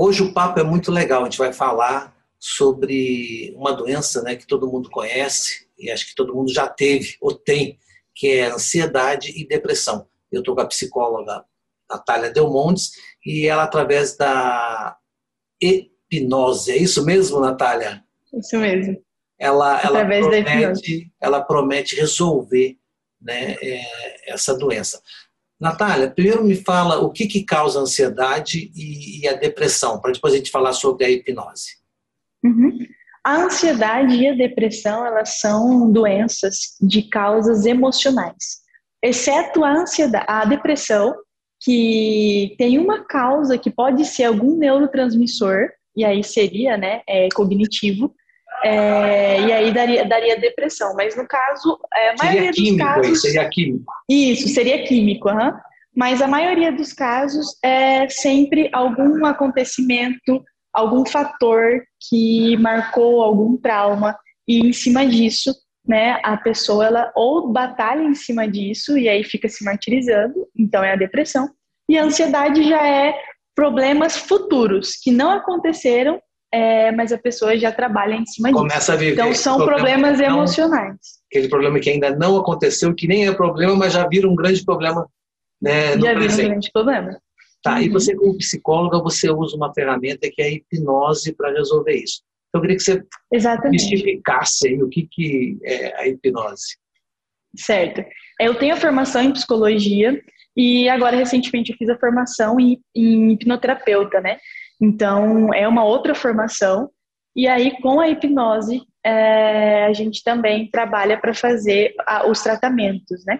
Hoje o papo é muito legal, a gente vai falar sobre uma doença né, que todo mundo conhece e acho que todo mundo já teve ou tem, que é ansiedade e depressão. Eu estou com a psicóloga Natália Delmontes e ela, através da hipnose, é isso mesmo, Natália? Isso mesmo. Ela, ela, promete, ela promete resolver né, é, essa doença. Natália, primeiro me fala o que, que causa a ansiedade e, e a depressão, para depois a gente falar sobre a hipnose. Uhum. A ansiedade e a depressão, elas são doenças de causas emocionais, exceto a ansiedade, a depressão, que tem uma causa que pode ser algum neurotransmissor, e aí seria, né, é, cognitivo, é, e daria, daria depressão. Mas no caso, é, a maioria seria dos casos. Seria químico. Isso, seria químico, uhum. mas a maioria dos casos é sempre algum acontecimento, algum fator que marcou algum trauma, e em cima disso, né, a pessoa ela ou batalha em cima disso e aí fica se martirizando, então é a depressão. E a ansiedade já é problemas futuros que não aconteceram é, mas a pessoa já trabalha em cima Começa disso. A viver então são problemas emocionais. aquele problema que ainda não aconteceu, que nem é problema, mas já vira um grande problema. Né, já vira um grande problema. Tá, uhum. e você como psicóloga, você usa uma ferramenta que é a hipnose para resolver isso. Então, eu queria que você Exatamente. mistificasse aí o que, que é a hipnose. Certo. Eu tenho a formação em psicologia e agora, recentemente, eu fiz a formação em, em hipnoterapeuta, né? Então, é uma outra formação. E aí, com a hipnose, é, a gente também trabalha para fazer a, os tratamentos, né?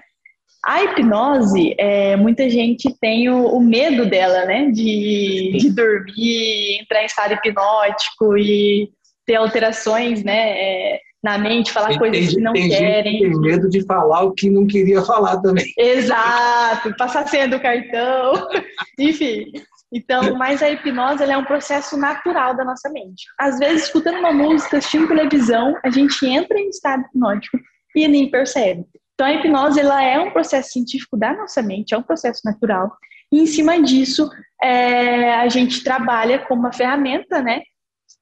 A hipnose, é, muita gente tem o, o, medo dela, né? De, de dormir, entrar em estado hipnótico e ter alterações, né? É, na mente, falar tem, coisas que não tem querem. Gente tem medo de falar o que não queria falar também. Exato, passar senha do cartão, enfim. Então, mas a hipnose é um processo natural da nossa mente. Às vezes, escutando uma música, assistindo televisão, a gente entra em estado hipnótico e nem percebe. Então, a hipnose ela é um processo científico da nossa mente, é um processo natural. E em cima disso, é, a gente trabalha como uma ferramenta, né?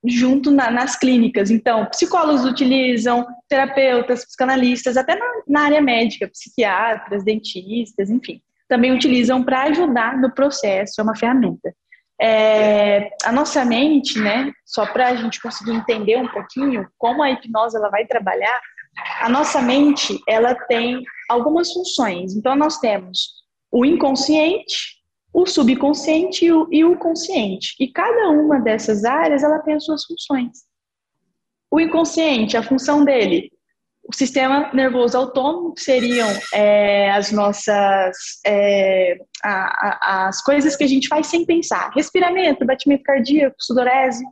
Junto na, nas clínicas. Então, psicólogos utilizam, terapeutas, psicanalistas, até na, na área médica, psiquiatras, dentistas, enfim também utilizam para ajudar no processo, é uma ferramenta. É, a nossa mente, né, só para a gente conseguir entender um pouquinho como a hipnose ela vai trabalhar, a nossa mente ela tem algumas funções. Então nós temos o inconsciente, o subconsciente e o, e o consciente. E cada uma dessas áreas ela tem as suas funções. O inconsciente, a função dele o sistema nervoso autônomo, que seriam é, as nossas é, a, a, as coisas que a gente faz sem pensar, respiramento, batimento cardíaco, sudorese,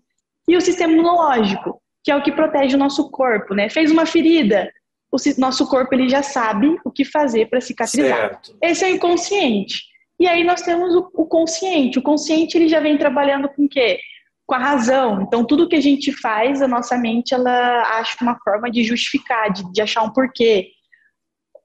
e o sistema imunológico, que é o que protege o nosso corpo, né? Fez uma ferida, o nosso corpo ele já sabe o que fazer para cicatrizar. Certo. Esse é o inconsciente. E aí nós temos o, o consciente. O consciente ele já vem trabalhando com o quê? Com a razão. Então, tudo que a gente faz, a nossa mente ela acha uma forma de justificar, de, de achar um porquê.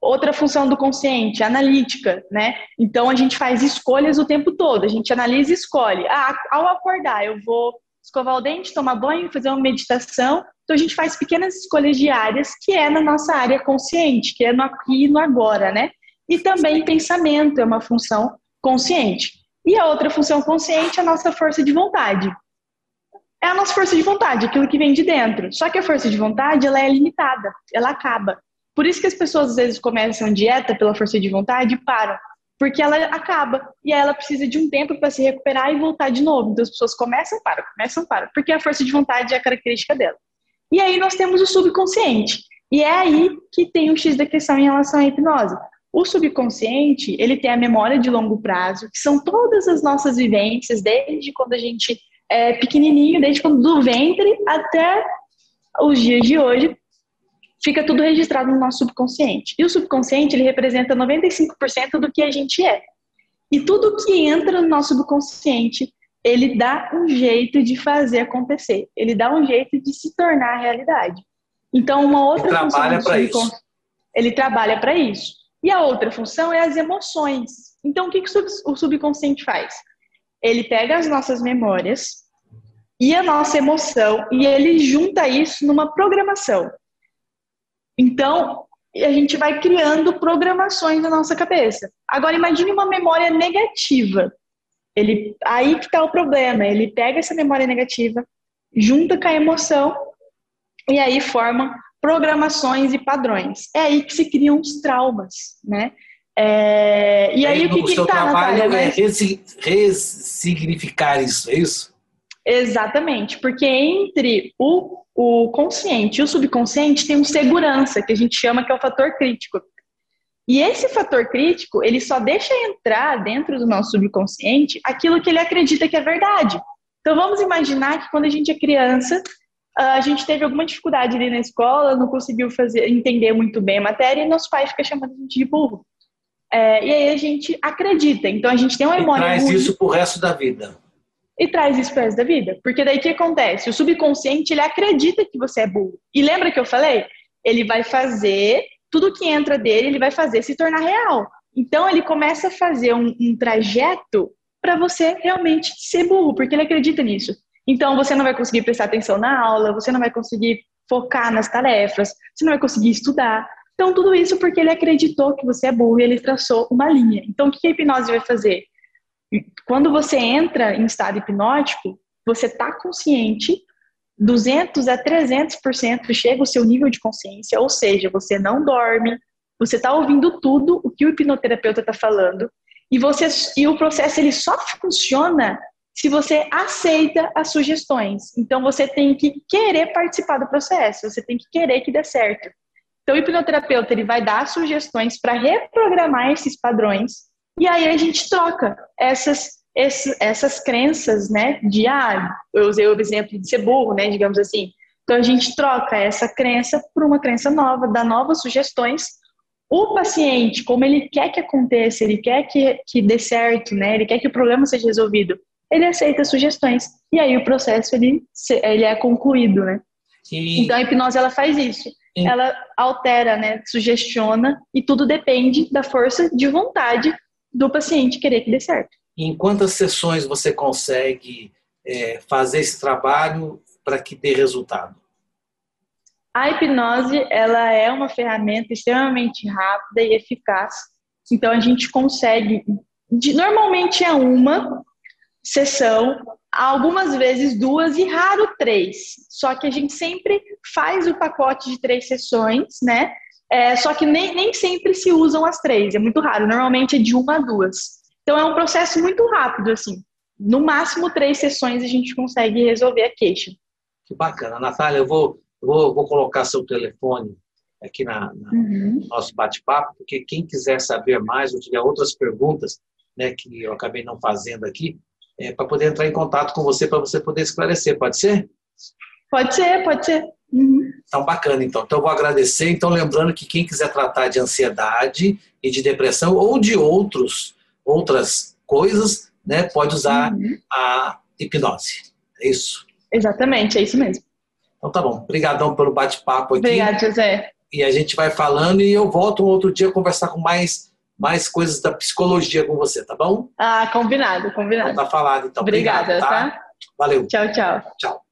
Outra função do consciente, analítica, né? Então, a gente faz escolhas o tempo todo. A gente analisa e escolhe. Ah, ao acordar, eu vou escovar o dente, tomar banho, fazer uma meditação. Então, a gente faz pequenas escolhas diárias, que é na nossa área consciente, que é no aqui e no agora, né? E também pensamento é uma função consciente. E a outra função consciente é a nossa força de vontade é a nossa força de vontade, aquilo que vem de dentro. Só que a força de vontade, ela é limitada, ela acaba. Por isso que as pessoas às vezes começam dieta pela força de vontade e param, porque ela acaba e ela precisa de um tempo para se recuperar e voltar de novo. Então as pessoas começam, param, começam, param, porque a força de vontade é a característica dela. E aí nós temos o subconsciente. E é aí que tem o X da questão em relação à hipnose. O subconsciente, ele tem a memória de longo prazo, que são todas as nossas vivências, desde quando a gente é, pequenininho, desde quando do ventre até os dias de hoje, fica tudo registrado no nosso subconsciente. E o subconsciente, ele representa 95% do que a gente é. E tudo que entra no nosso subconsciente, ele dá um jeito de fazer acontecer. Ele dá um jeito de se tornar realidade. Então, uma outra ele trabalha para isso. Ele trabalha para isso. E a outra função é as emoções. Então, o que, que o subconsciente faz? Ele pega as nossas memórias e a nossa emoção, e ele junta isso numa programação. Então, a gente vai criando programações na nossa cabeça. Agora, imagine uma memória negativa. Ele, aí que está o problema. Ele pega essa memória negativa, junta com a emoção, e aí forma programações e padrões. É aí que se criam os traumas, né? É, e aí, aí o que, que seu tá, trabalho Natália, é ressignificar isso, é isso? Exatamente, porque entre o, o consciente e o subconsciente tem um segurança, que a gente chama que é o fator crítico. E esse fator crítico, ele só deixa entrar dentro do nosso subconsciente aquilo que ele acredita que é verdade. Então vamos imaginar que quando a gente é criança, a gente teve alguma dificuldade ali na escola, não conseguiu fazer, entender muito bem a matéria e nossos pais ficam chamando a gente de burro. É, e aí a gente acredita. Então a gente tem uma memória. E traz muito... isso pro resto da vida. E traz isso pro resto da vida. Porque daí o que acontece? O subconsciente ele acredita que você é burro. E lembra que eu falei? Ele vai fazer tudo que entra dele, ele vai fazer se tornar real. Então ele começa a fazer um, um trajeto para você realmente ser burro, porque ele acredita nisso. Então você não vai conseguir prestar atenção na aula, você não vai conseguir focar nas tarefas, você não vai conseguir estudar, então, tudo isso porque ele acreditou que você é burro e ele traçou uma linha. Então, o que a hipnose vai fazer? Quando você entra em estado hipnótico, você está consciente, 200 a 300% chega o seu nível de consciência, ou seja, você não dorme, você está ouvindo tudo o que o hipnoterapeuta está falando, e, você, e o processo ele só funciona se você aceita as sugestões. Então, você tem que querer participar do processo, você tem que querer que dê certo. Então, o hipnoterapeuta ele vai dar sugestões para reprogramar esses padrões e aí a gente troca essas, essas, essas crenças, né? De, ah, eu usei o exemplo de ser burro, né? Digamos assim. Então, a gente troca essa crença por uma crença nova, dá novas sugestões. O paciente, como ele quer que aconteça, ele quer que, que dê certo, né? Ele quer que o problema seja resolvido, ele aceita sugestões. E aí o processo, ele, ele é concluído, né? E... Então, a hipnose, ela faz isso ela altera, né, sugestiona e tudo depende da força de vontade do paciente querer que dê certo. Em quantas sessões você consegue é, fazer esse trabalho para que dê resultado? A hipnose ela é uma ferramenta extremamente rápida e eficaz. Então a gente consegue, de, normalmente é uma sessão algumas vezes duas e raro três. Só que a gente sempre faz o pacote de três sessões, né? É, só que nem, nem sempre se usam as três, é muito raro. Normalmente é de uma a duas. Então é um processo muito rápido, assim. No máximo três sessões a gente consegue resolver a queixa. Que bacana. Natália, eu vou, vou, vou colocar seu telefone aqui na, na uhum. no nosso bate-papo, porque quem quiser saber mais ou tiver outras perguntas, né, que eu acabei não fazendo aqui, é, para poder entrar em contato com você, para você poder esclarecer. Pode ser? Pode ser, pode ser. Uhum. Então, bacana, então. Então, eu vou agradecer. Então, lembrando que quem quiser tratar de ansiedade e de depressão ou de outros, outras coisas, né, pode usar uhum. a hipnose. É isso? Exatamente, é isso mesmo. Então, tá bom. Obrigadão pelo bate-papo aqui. Obrigada, José. E a gente vai falando e eu volto um outro dia conversar com mais mais coisas da psicologia com você, tá bom? Ah, combinado, combinado. Então tá falado, então. Obrigada, Obrigado, tá? tá? Valeu. Tchau, tchau. Tchau.